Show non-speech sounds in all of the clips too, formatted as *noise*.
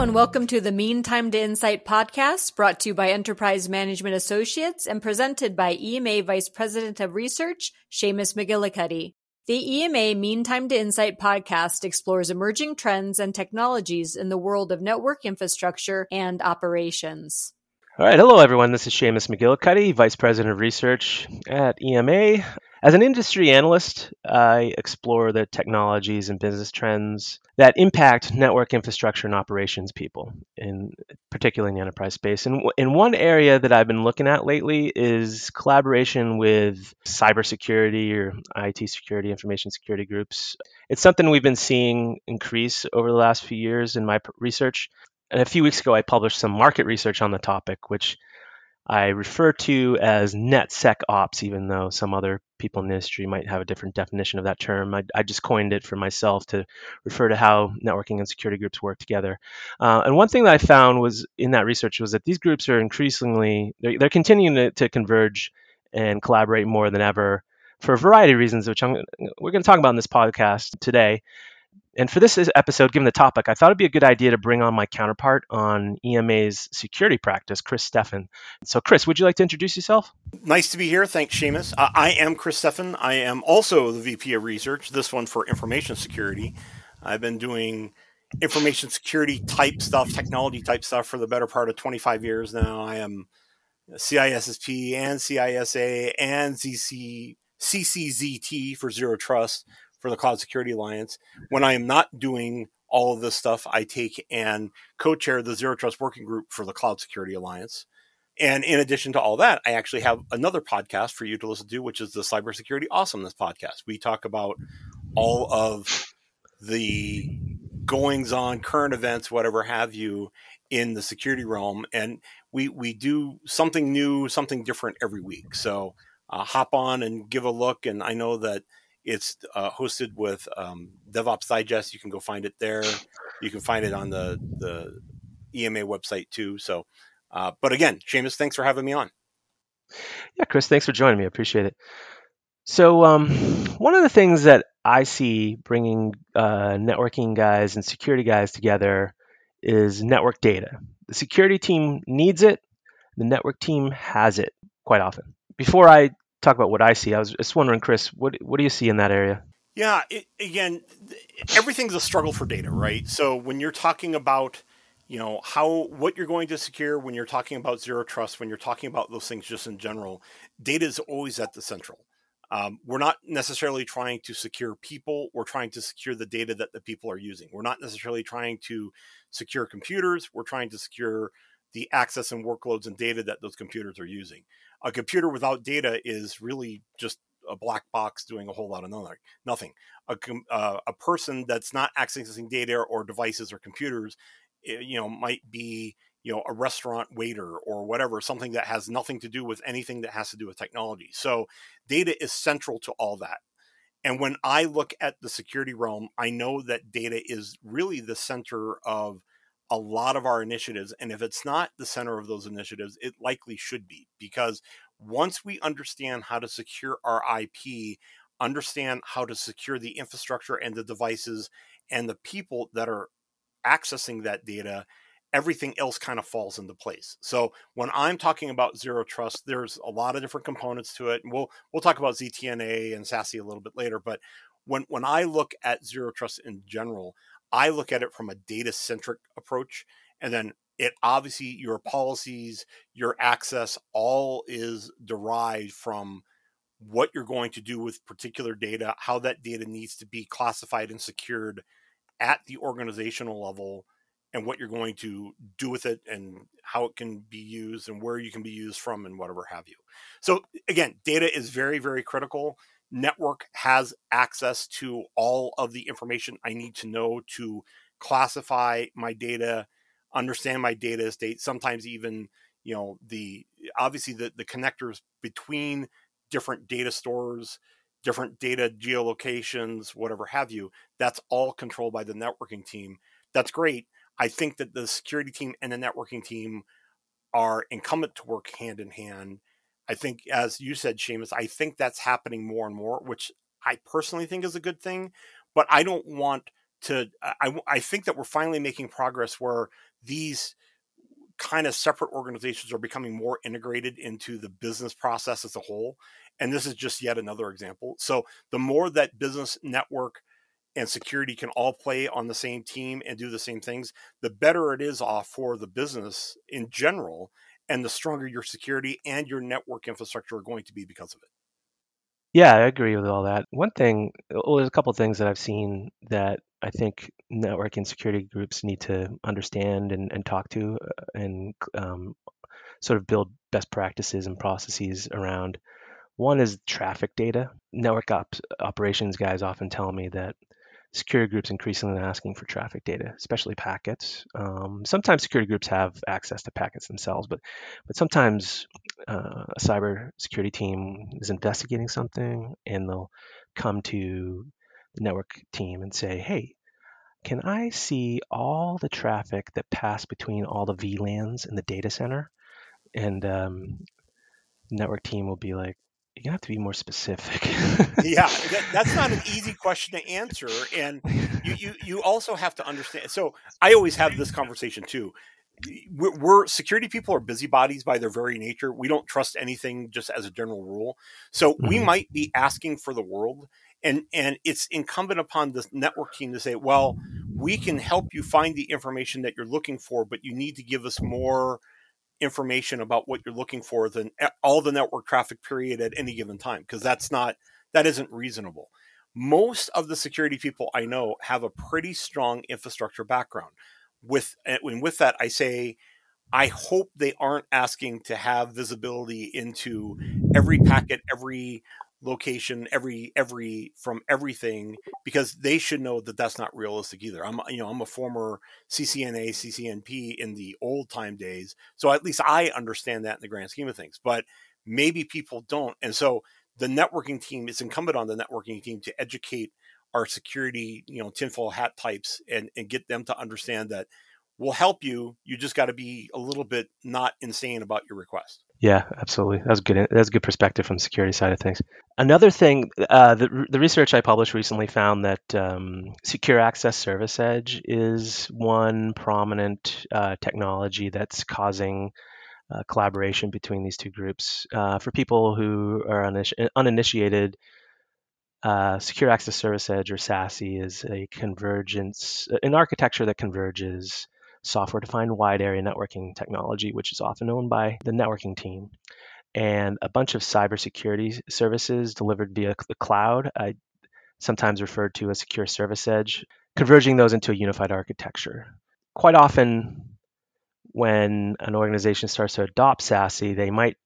And welcome to the Mean Time to Insight podcast, brought to you by Enterprise Management Associates and presented by EMA Vice President of Research, Shamus McGillicuddy. The EMA Mean Time to Insight podcast explores emerging trends and technologies in the world of network infrastructure and operations. All right, hello everyone. This is Shamus McGillicuddy, Vice President of Research at EMA. As an industry analyst, I explore the technologies and business trends that impact network infrastructure and operations people, in particularly in the enterprise space. And in one area that I've been looking at lately is collaboration with cybersecurity or IT security, information security groups. It's something we've been seeing increase over the last few years in my research. And a few weeks ago, I published some market research on the topic, which I refer to as NetSecOps, even though some other people in the industry might have a different definition of that term. I, I just coined it for myself to refer to how networking and security groups work together. Uh, and one thing that I found was in that research was that these groups are increasingly they're, they're continuing to, to converge and collaborate more than ever for a variety of reasons, which I'm, we're going to talk about in this podcast today and for this episode, given the topic, I thought it'd be a good idea to bring on my counterpart on EMA's security practice, Chris Steffen. So, Chris, would you like to introduce yourself? Nice to be here. Thanks, Shamus. Uh, I am Chris Steffen. I am also the VP of Research, this one for information security. I've been doing information security type stuff, technology type stuff for the better part of 25 years now. I am CISSP and CISA and ZC, CCZT for Zero Trust for the Cloud Security Alliance. When I am not doing all of this stuff, I take and co chair the Zero Trust Working Group for the Cloud Security Alliance. And in addition to all that, I actually have another podcast for you to listen to, which is the Cybersecurity Awesomeness podcast. We talk about all of the goings on, current events, whatever have you, in the security realm. And we, we do something new, something different every week. So uh, hop on and give a look. And I know that it's uh, hosted with um, DevOps Digest. You can go find it there. You can find it on the the EMA website too. So, uh, but again, Shamus, thanks for having me on. Yeah, Chris, thanks for joining me. I appreciate it. So, um, one of the things that I see bringing uh, networking guys and security guys together is network data. The security team needs it. The network team has it quite often. Before I talk about what I see. I was just wondering, Chris, what what do you see in that area? Yeah, it, again, everything's a struggle for data, right? So when you're talking about, you know, how what you're going to secure, when you're talking about zero trust, when you're talking about those things just in general, data is always at the central. Um, we're not necessarily trying to secure people. We're trying to secure the data that the people are using. We're not necessarily trying to secure computers. We're trying to secure the access and workloads and data that those computers are using a computer without data is really just a black box doing a whole lot of nothing. Nothing. A, uh, a person that's not accessing data or devices or computers, eh, you know, might be you know a restaurant waiter or whatever, something that has nothing to do with anything that has to do with technology. So data is central to all that. And when I look at the security realm, I know that data is really the center of a lot of our initiatives. And if it's not the center of those initiatives, it likely should be because once we understand how to secure our IP, understand how to secure the infrastructure and the devices and the people that are accessing that data, everything else kind of falls into place. So when I'm talking about zero trust, there's a lot of different components to it. And we'll we'll talk about ZTNA and SASE a little bit later, but when when I look at zero trust in general, I look at it from a data centric approach. And then it obviously, your policies, your access, all is derived from what you're going to do with particular data, how that data needs to be classified and secured at the organizational level, and what you're going to do with it, and how it can be used, and where you can be used from, and whatever have you. So, again, data is very, very critical network has access to all of the information I need to know to classify my data, understand my data estate, sometimes even, you know, the obviously the, the connectors between different data stores, different data geolocations, whatever have you, that's all controlled by the networking team. That's great. I think that the security team and the networking team are incumbent to work hand in hand I think, as you said, Shamus, I think that's happening more and more, which I personally think is a good thing. But I don't want to. I, I think that we're finally making progress where these kind of separate organizations are becoming more integrated into the business process as a whole. And this is just yet another example. So the more that business network and security can all play on the same team and do the same things, the better it is off for the business in general, and the stronger your security and your network infrastructure are going to be because of it. Yeah, I agree with all that. One thing, well, there's a couple things that I've seen that I think network and security groups need to understand and, and talk to uh, and um, sort of build best practices and processes around. One is traffic data. Network ops, operations guys often tell me that security groups increasingly asking for traffic data, especially packets. Um, sometimes security groups have access to packets themselves, but but sometimes uh, a cyber security team is investigating something and they'll come to the network team and say, "Hey, can I see all the traffic that passed between all the VLANs in the data center?" And um, network team will be like, you have to be more specific. yeah, *laughs* that, that's not an easy question to answer, and you, you you also have to understand. So I always have this conversation too. We're, we're, security people are busybodies by their very nature. We don't trust anything just as a general rule. So mm-hmm. we might be asking for the world, and and it's incumbent upon the network team to say, well, we can help you find the information that you're looking for, but you need to give us more information about what you're looking for than eh, all the network traffic period at any given time because that's not that isn't reasonable. Most of the security people i know have a pretty strong infrastructure background. With eh, and with that i say i hope they aren't asking to have visibility into every packet every location every every from everything because they should know that that's not realistic either. I'm you know i'm a former ccna ccnp in the old time days so at least i understand that in the grand scheme of things but maybe people don't and so the networking team it's incumbent on the networking team to educate our security you know tinfoil hat types and and get them to understand that we'll help you you just got to be a little bit not insane about your request yeah, absolutely. That's good. That's a good perspective from the security side of things. Another thing, uh, the, the research I published recently found that um, secure access service edge is one prominent uh, technology that's causing uh, collaboration between these two groups. Uh, for people who are uninitiated, uh, secure access service edge or SASE is a convergence, an architecture that converges software defined wide area networking technology, which is often owned by the networking team, and a bunch of cybersecurity services delivered via the cloud, I, sometimes referred to as secure service edge, converging those into a unified architecture. Quite often, when an organization starts to adopt SASE, they might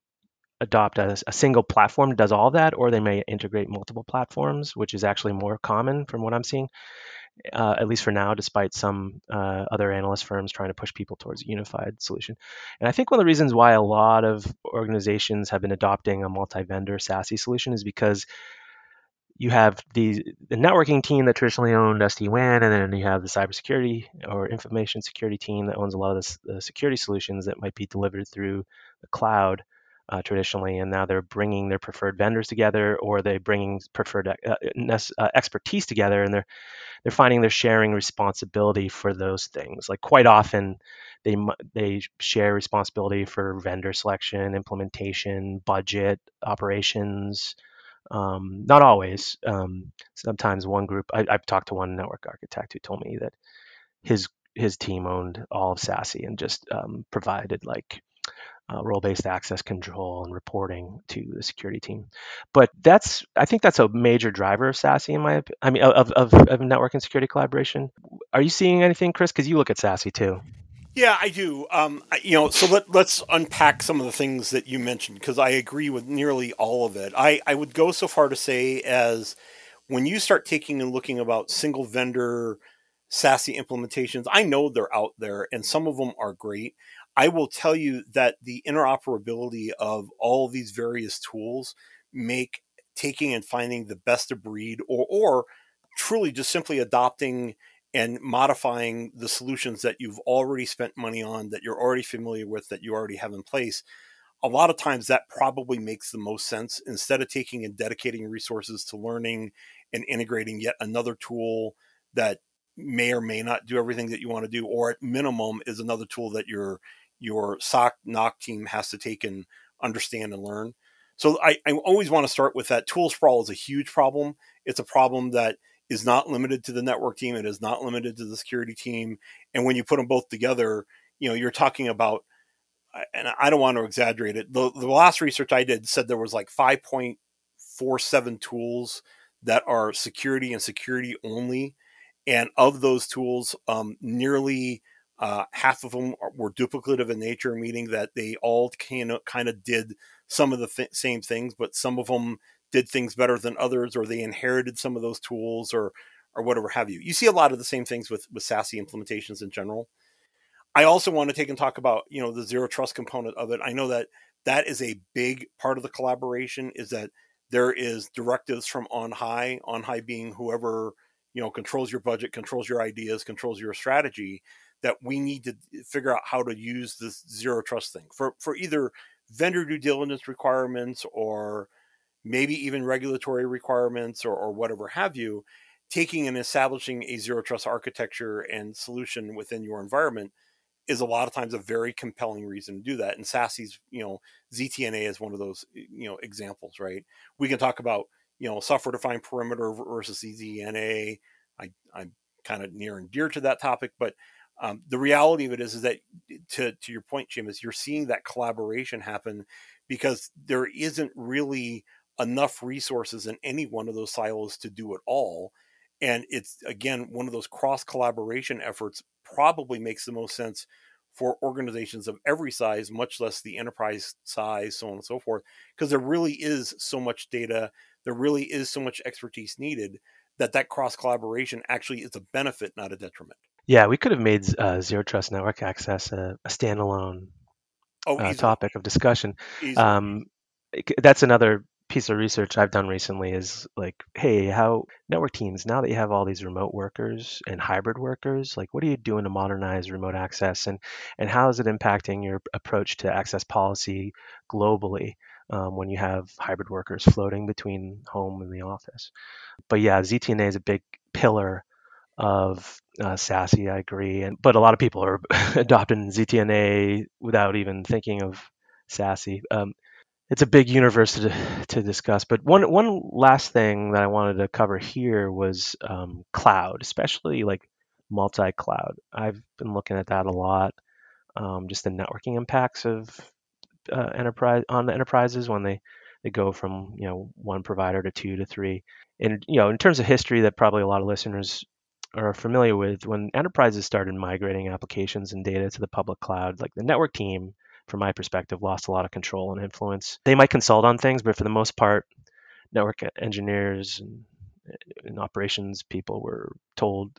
adopt a, a, single platform that does all that, or they may integrate multiple platforms, which is actually more common from what I'm seeing uh, at least for now, despite some uh, other analyst firms trying to push people towards a unified solution. And I think one of the reasons why a lot of organizations have been adopting a multi-vendor SASE solution is because you have the, the networking team that traditionally owned SD-WAN, and then you have the cybersecurity or information security team that owns a lot of the, the security solutions that might be delivered through the cloud. Uh, traditionally, and now they're bringing their preferred vendors together, or they're bringing preferred uh, uh, expertise together, and they're they're finding they're sharing responsibility for those things. Like quite often, they they share responsibility for vendor selection, implementation, budget, operations. Um, not always. Um, sometimes one group. I, I've talked to one network architect who told me that his his team owned all of SASE and just um, provided like uh, role-based access control and reporting to the security team. But that's I think that's a major driver of SASE in my I mean of of, of network and security collaboration. Are you seeing anything, Chris? Because you look at SASE too. Yeah, I do. Um, you know, so let, let's unpack some of the things that you mentioned because I agree with nearly all of it. I, I would go so far to say as when you start taking and looking about single vendor SASE implementations, I know they're out there and some of them are great. I will tell you that the interoperability of all of these various tools make taking and finding the best of breed or or truly just simply adopting and modifying the solutions that you've already spent money on that you're already familiar with that you already have in place a lot of times that probably makes the most sense. Instead of taking and dedicating resources to learning and integrating yet another tool that may or may not do everything that you want to do, or at minimum is another tool that your your SOC NOC team has to take and understand and learn. So I, I always want to start with that. Tool sprawl is a huge problem. It's a problem that is not limited to the network team. It is not limited to the security team. And when you put them both together, you know, you're talking about, and I don't want to exaggerate it. The, the last research I did said there was like 5.47 tools that are security and security only. And of those tools, um, nearly uh, half of them were duplicative in nature, meaning that they all kind of kind of did some of the th- same things, but some of them did things better than others, or they inherited some of those tools, or or whatever have you. You see a lot of the same things with with SASE implementations in general. I also want to take and talk about you know the zero trust component of it. I know that that is a big part of the collaboration. Is that there is directives from on high, on high being whoever you know controls your budget, controls your ideas, controls your strategy. That we need to figure out how to use this zero trust thing for for either vendor due diligence requirements or maybe even regulatory requirements or, or whatever have you. Taking and establishing a zero trust architecture and solution within your environment is a lot of times a very compelling reason to do that. And SASE's, you know, ZTNA is one of those, you know, examples, right? We can talk about, you know, software defined perimeter versus ZTNA. I, I'm kind of near and dear to that topic, but um, the reality of it is, is that to, to your point, Jim, is you're seeing that collaboration happen because there isn't really enough resources in any one of those silos to do it all. And it's again one of those cross collaboration efforts probably makes the most sense for organizations of every size, much less the enterprise size, so on and so forth, because there really is so much data, there really is so much expertise needed that that cross collaboration actually is a benefit, not a detriment. Yeah, we could have made uh, zero trust network access a, a standalone oh, uh, topic of discussion. Um, that's another piece of research I've done recently is like, hey, how network teams, now that you have all these remote workers and hybrid workers, like what are you doing to modernize remote access and, and how is it impacting your approach to access policy globally um, when you have hybrid workers floating between home and the office? But yeah, ZTNA is a big pillar of uh, SASE, I agree. And but a lot of people are *laughs* adopting ZTNA without even thinking of SASE. Um, it's a big universe to, to discuss. But one one last thing that I wanted to cover here was um, cloud, especially like multi-cloud. I've been looking at that a lot. Um, just the networking impacts of uh, enterprise on the enterprises when they they go from you know one provider to two to three. And you know, in terms of history, that probably a lot of listeners are familiar with. When enterprises started migrating applications and data to the public cloud, like the network team from my perspective, lost a lot of control and influence. They might consult on things, but for the most part, network engineers and, and operations people were told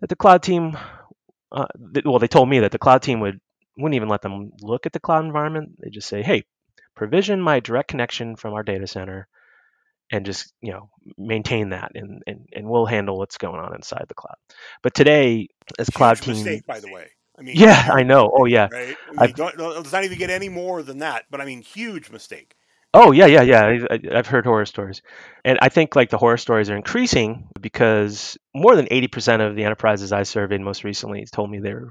that the cloud team, uh, well, they told me that the cloud team would wouldn't even let them look at the cloud environment. They just say, "Hey, provision my direct connection from our data center." And just you know maintain that and, and and we'll handle what's going on inside the cloud but today as Huge cloud team mistake by the way I mean, yeah, I know. Oh, yeah. Right? I mean, don't, let's not even get any more than that. But I mean, huge mistake. Oh yeah, yeah, yeah. I, have heard horror stories, and I think like the horror stories are increasing because more than eighty percent of the enterprises I surveyed most recently told me they're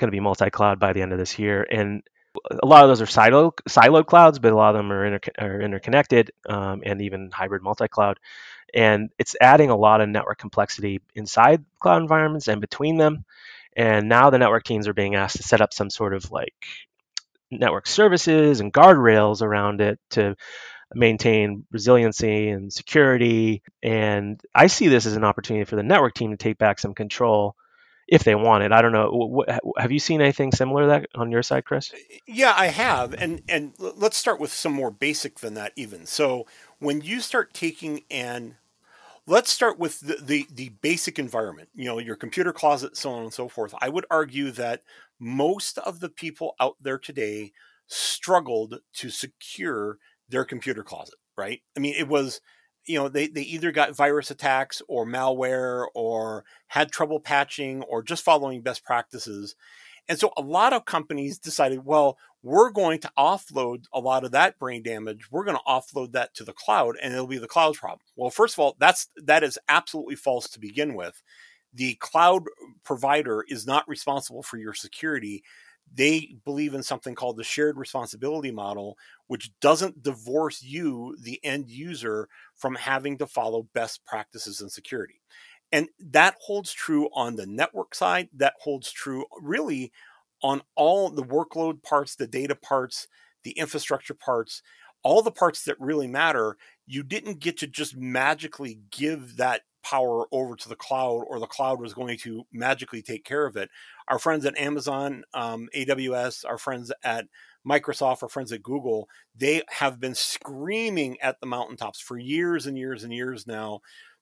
going to be multi-cloud by the end of this year, and a lot of those are silo siloed clouds, but a lot of them are, inter- are interconnected um, and even hybrid multi-cloud, and it's adding a lot of network complexity inside cloud environments and between them. And now the network teams are being asked to set up some sort of like network services and guardrails around it to maintain resiliency and security. And I see this as an opportunity for the network team to take back some control if they want it. I don't know. Have you seen anything similar to that on your side, Chris? Yeah, I have. And and let's start with some more basic than that even. So when you start taking and let's start with the, the, the basic environment you know your computer closet so on and so forth i would argue that most of the people out there today struggled to secure their computer closet right i mean it was you know they, they either got virus attacks or malware or had trouble patching or just following best practices and so a lot of companies decided, well, we're going to offload a lot of that brain damage. We're going to offload that to the cloud and it'll be the cloud's problem. Well, first of all, that's that is absolutely false to begin with. The cloud provider is not responsible for your security they believe in something called the shared responsibility model, which doesn't divorce you, the end user, from having to follow best practices in security. And that holds true on the network side. That holds true really on all the workload parts, the data parts, the infrastructure parts, all the parts that really matter. You didn't get to just magically give that power over to the cloud or the cloud was going to magically take care of it. Our friends at Amazon, um, AWS, our friends at Microsoft, our friends at Google, they have been screaming at the mountaintops for years and years and years now.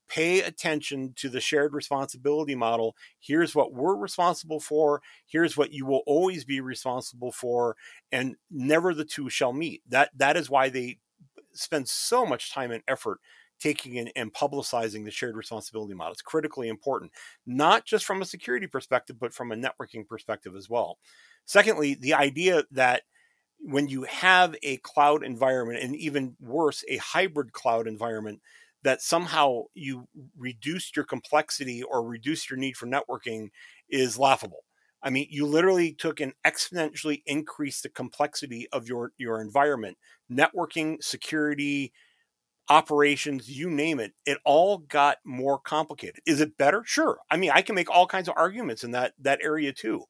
Pay attention to the shared responsibility model. Here's what we're responsible for. Here's what you will always be responsible for, and never the two shall meet. That that is why they spend so much time and effort taking in and publicizing the shared responsibility model. It's critically important, not just from a security perspective, but from a networking perspective as well. Secondly, the idea that when you have a cloud environment, and even worse, a hybrid cloud environment, that somehow you reduced your complexity or reduced your need for networking is laughable. I mean, you literally took and exponentially increased the complexity of your your environment, networking, security, operations, you name it, it all got more complicated. Is it better? Sure. I mean, I can make all kinds of arguments in that that area too.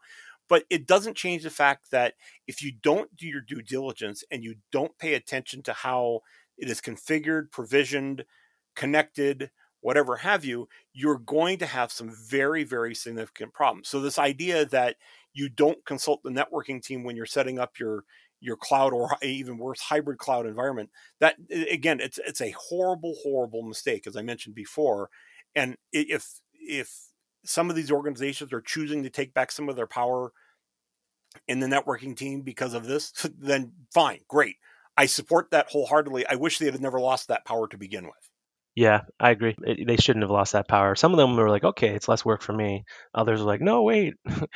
But it doesn't change the fact that if you don't do your due diligence and you don't pay attention to how it is configured, provisioned, connected, whatever have you, you're going to have some very, very significant problems. So, this idea that you don't consult the networking team when you're setting up your your cloud or even worse hybrid cloud environment that again it's it's a horrible horrible mistake as i mentioned before and if if some of these organizations are choosing to take back some of their power in the networking team because of this *laughs* then fine great. I support that wholeheartedly. I wish they had never lost that power to begin with yeah, I agree. It, they shouldn't have lost that power. Some of them were like, okay, it's less work for me. Others were like, no, wait, *laughs* what,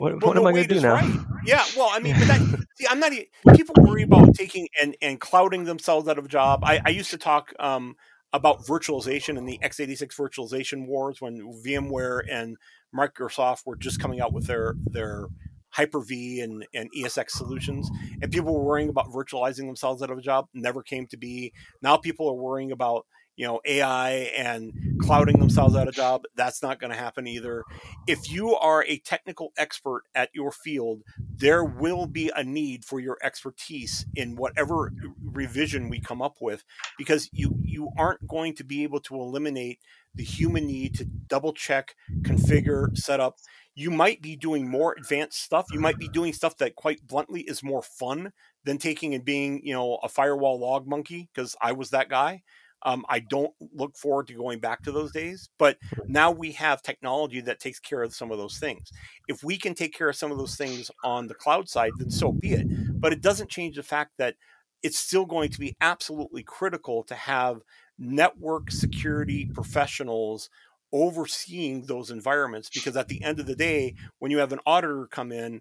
well, what no, am I going to do now? Right. Yeah, well, I mean, that, *laughs* see, I'm not. People worry about taking and and clouding themselves out of a job. I, I used to talk um, about virtualization and the x86 virtualization wars when VMware and Microsoft were just coming out with their their Hyper-V and, and ESX solutions, and people were worrying about virtualizing themselves out of a job. Never came to be. Now people are worrying about you know AI and clouding themselves out of job. That's not going to happen either. If you are a technical expert at your field, there will be a need for your expertise in whatever revision we come up with because you you aren't going to be able to eliminate the human need to double check, configure, set up. You might be doing more advanced stuff. You might be doing stuff that quite bluntly is more fun than taking and being, you know, a firewall log monkey because I was that guy. Um, I don't look forward to going back to those days, but now we have technology that takes care of some of those things. If we can take care of some of those things on the cloud side, then so be it. But it doesn't change the fact that it's still going to be absolutely critical to have network security professionals overseeing those environments because at the end of the day when you have an auditor come in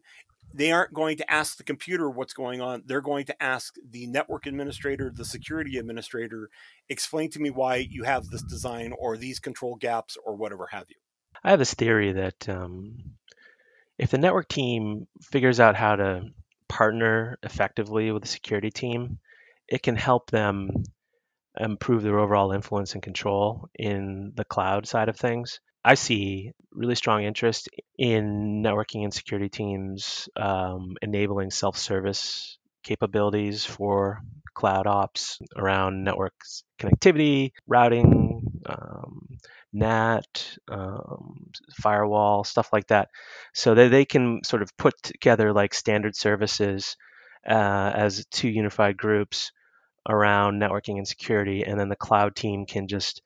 they aren't going to ask the computer what's going on. They're going to ask the network administrator, the security administrator, explain to me why you have this design or these control gaps or whatever have you. I have this theory that um, if the network team figures out how to partner effectively with the security team, it can help them improve their overall influence and control in the cloud side of things. I see really strong interest in networking and security teams um, enabling self service capabilities for cloud ops around network connectivity, routing, um, NAT, um, firewall, stuff like that. So that they can sort of put together like standard services uh, as two unified groups around networking and security, and then the cloud team can just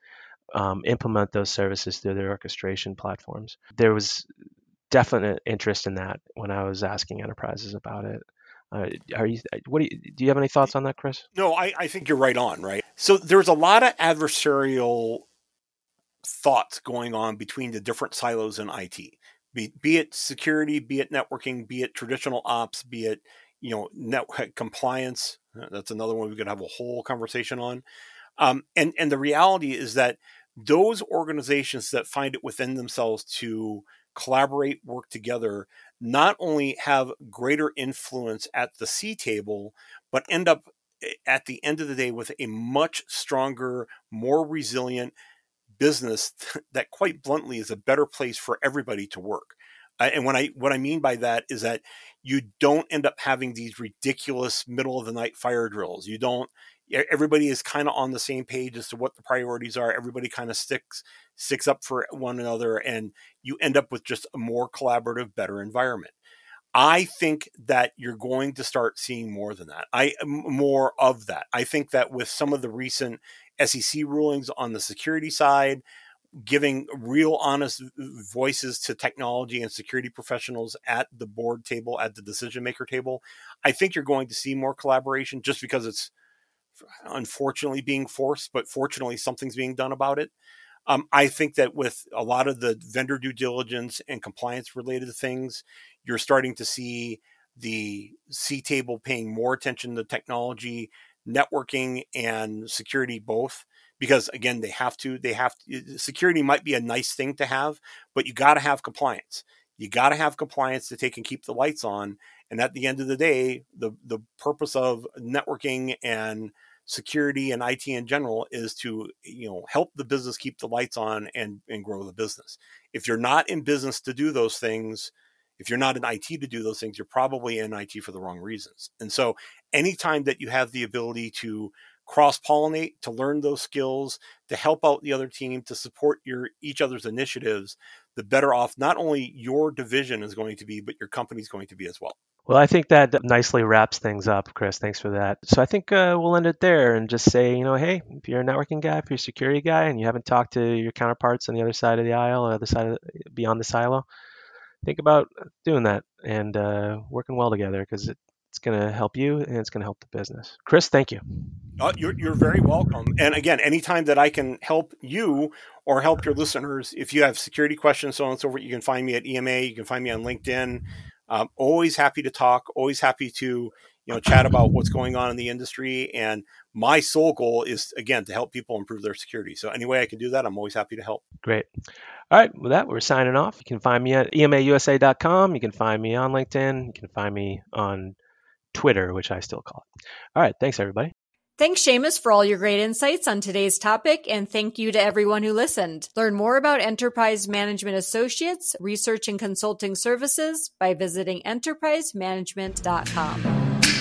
um, implement those services through their orchestration platforms. There was definite interest in that when I was asking enterprises about it. Uh, are you? What do you? Do you have any thoughts on that, Chris? No, I, I think you're right on. Right. So there's a lot of adversarial thoughts going on between the different silos in IT. Be, be it security, be it networking, be it traditional ops, be it you know network compliance. That's another one we could have a whole conversation on. Um, and and the reality is that those organizations that find it within themselves to collaborate, work together, not only have greater influence at the C table, but end up eh, at the end of the day with a much stronger, more resilient business *laughs* that quite bluntly is a better place for everybody to work. and when I what I mean by that is that you don't end up having these ridiculous middle of the night fire drills. You don't everybody is kind of on the same page as to what the priorities are. Everybody kind of sticks sticks up for one another, and you end up with just a more collaborative, better environment. I think that you're going to start seeing more than that. I more of that. I think that with some of the recent SEC rulings on the security side, giving real honest voices to technology and security professionals at the board table, at the decision maker table, I think you're going to see more collaboration just because it's unfortunately being forced, but fortunately something's being done about it. Um, I think that with a lot of the vendor due diligence and compliance related things, you're starting to see the C table paying more attention to technology, networking, and security both. Because again, they have to. They have to, security might be a nice thing to have, but you got to have compliance. You got to have compliance to take and keep the lights on. And at the end of the day, the the purpose of networking and security and IT in general is to you know help the business keep the lights on and and grow the business. If you're not in business to do those things, if you're not in IT to do those things, you're probably in IT for the wrong reasons. And so anytime that you have the ability to cross pollinate, to learn those skills, to help out the other team, to support your each other's initiatives, the better off not only your division is going to be, but your company is going to be as well. Well, I think that nicely wraps things up, Chris. Thanks for that. So I think uh, we'll end it there and just say, you know, hey, if you're a networking guy, if you're a security guy, and you haven't talked to your counterparts on the other side of the aisle, or other side of, beyond the silo, think about doing that and uh, working well together because it, it's going to help you and it's going to help the business. Chris, thank you. Uh, you're, you're very welcome. And again, anytime that I can help you or help your listeners, if you have security questions, so on and so forth, you can find me at EMA. You can find me on LinkedIn. Um, always happy to talk. Always happy to you know chat about what's going on in the industry. And my sole goal is again to help people improve their security. So any way I can do that, I'm always happy to help. Great. All right, with that, we're signing off. You can find me at emausa.com. You can find me on LinkedIn. You can find me on Twitter, which I still call it. All right, thanks everybody. Thanks, Shamus, for all your great insights on today's topic, and thank you to everyone who listened. Learn more about Enterprise Management Associates research and consulting services by visiting enterprisemanagement.com.